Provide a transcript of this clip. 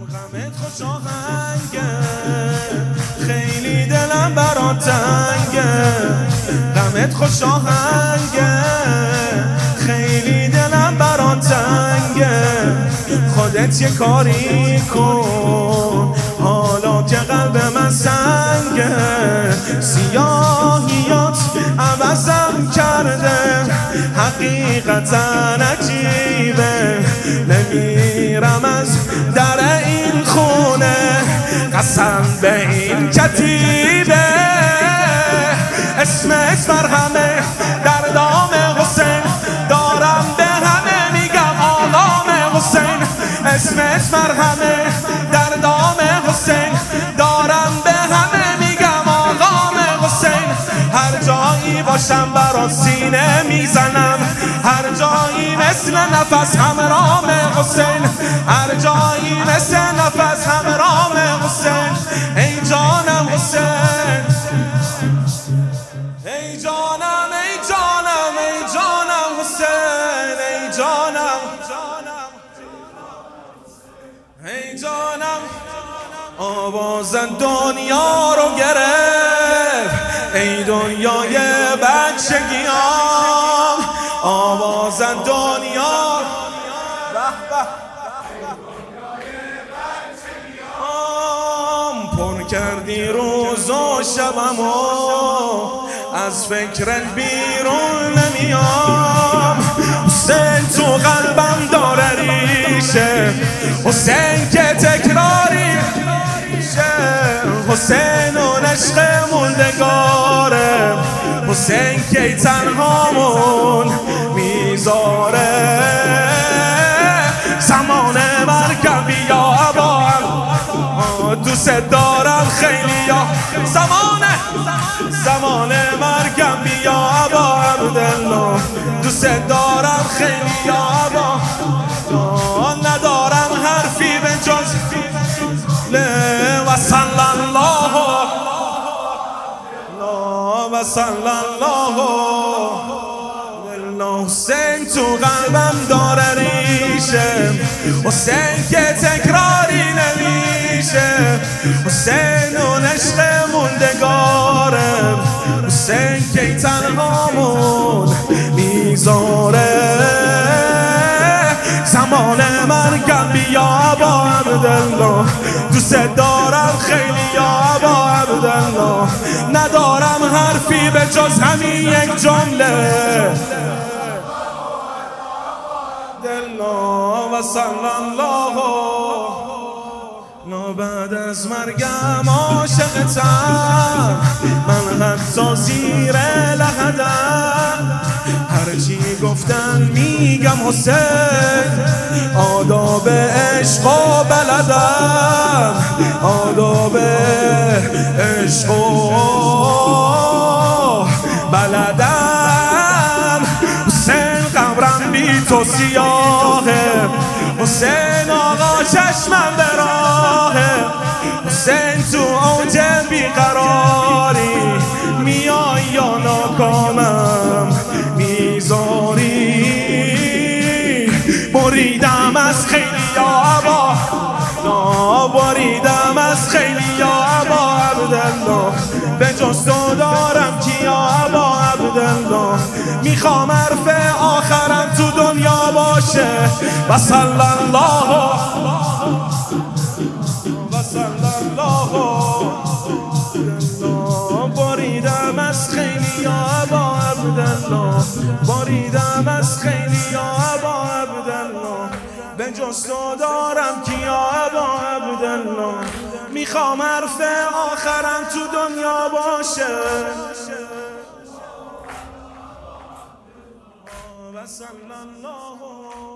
غمت خوش آهنگه. خیلی دلم برات تنگه. غمت خوش آهنگه. خیلی دلم برات تنگه. خودت یه کاری کن. حالا که قلب من سنگه. سیاهیات عوضم کرده. حقیقتا عجیبه. نمیرم از در خونه قسم به این کتیبه اسمت بر همه در دام حسین. دارم به همه میگم آقام حسین. اسمت بر همه در دام حسین. دارم به همه میگم آقام حسین. هر جایی باشم برا سینه می‌زنم. هر جایی مثل نفس همرام حسین. هر جایی مثل نفس همرام حسین. ای جانم حسین. ای جانم ای جانم ای جانم حسین. ای جانم ای جانم. آواز دنیا رو گرفت. ای دنیای بچگیام پر کردی روز و شبمو از فکرت بیرون نمیام. حسین تو قلبم داره ریشه. حسین که تکراری حسین و عشق موندگاره. حسین که تنهامون دوست دارم خیلی یا زمان زمان مرگم بیا ابا عبدالله. دوست دارم خیلی یا ابا. ندارم حرفی به جز. و الله. و الله. حسین تو قلبم داره ریشه. حسین که تکراری نمیشه حسین و عشق موندگاره حسین که تنهامون می‌ذاره. زمان مرگم بیا با عبدالله. دوست دارم خیلی یا با عبدالله. ندارم حرفی به جز همین یک جمله. و صلی الله نا بعد از مرگم عاشقتم من حتی زیر لحدم. هرچی گفتن میگم حسین. آداب عشق و بلدم. آداب عشق و بلدم. حسین قبرم بی تو سیاهه. حسین آقا چشمم به راهه حسین تو اوج بیقراری میای یا ناکامم می‌ذاری؟ بریدم از خیلی آبا بریدم از خیلی آبا عبدالله. به جز دارم کیا ابا عبدالله. می‌خوام حرف آخرم تو دنیا باشه. و الله بریدم از خیلی ابا عبدالله. به جز تو دارم کیا ابا عبدالله. می‌خوام حرف آخرم تو دنیا باشه. و الله.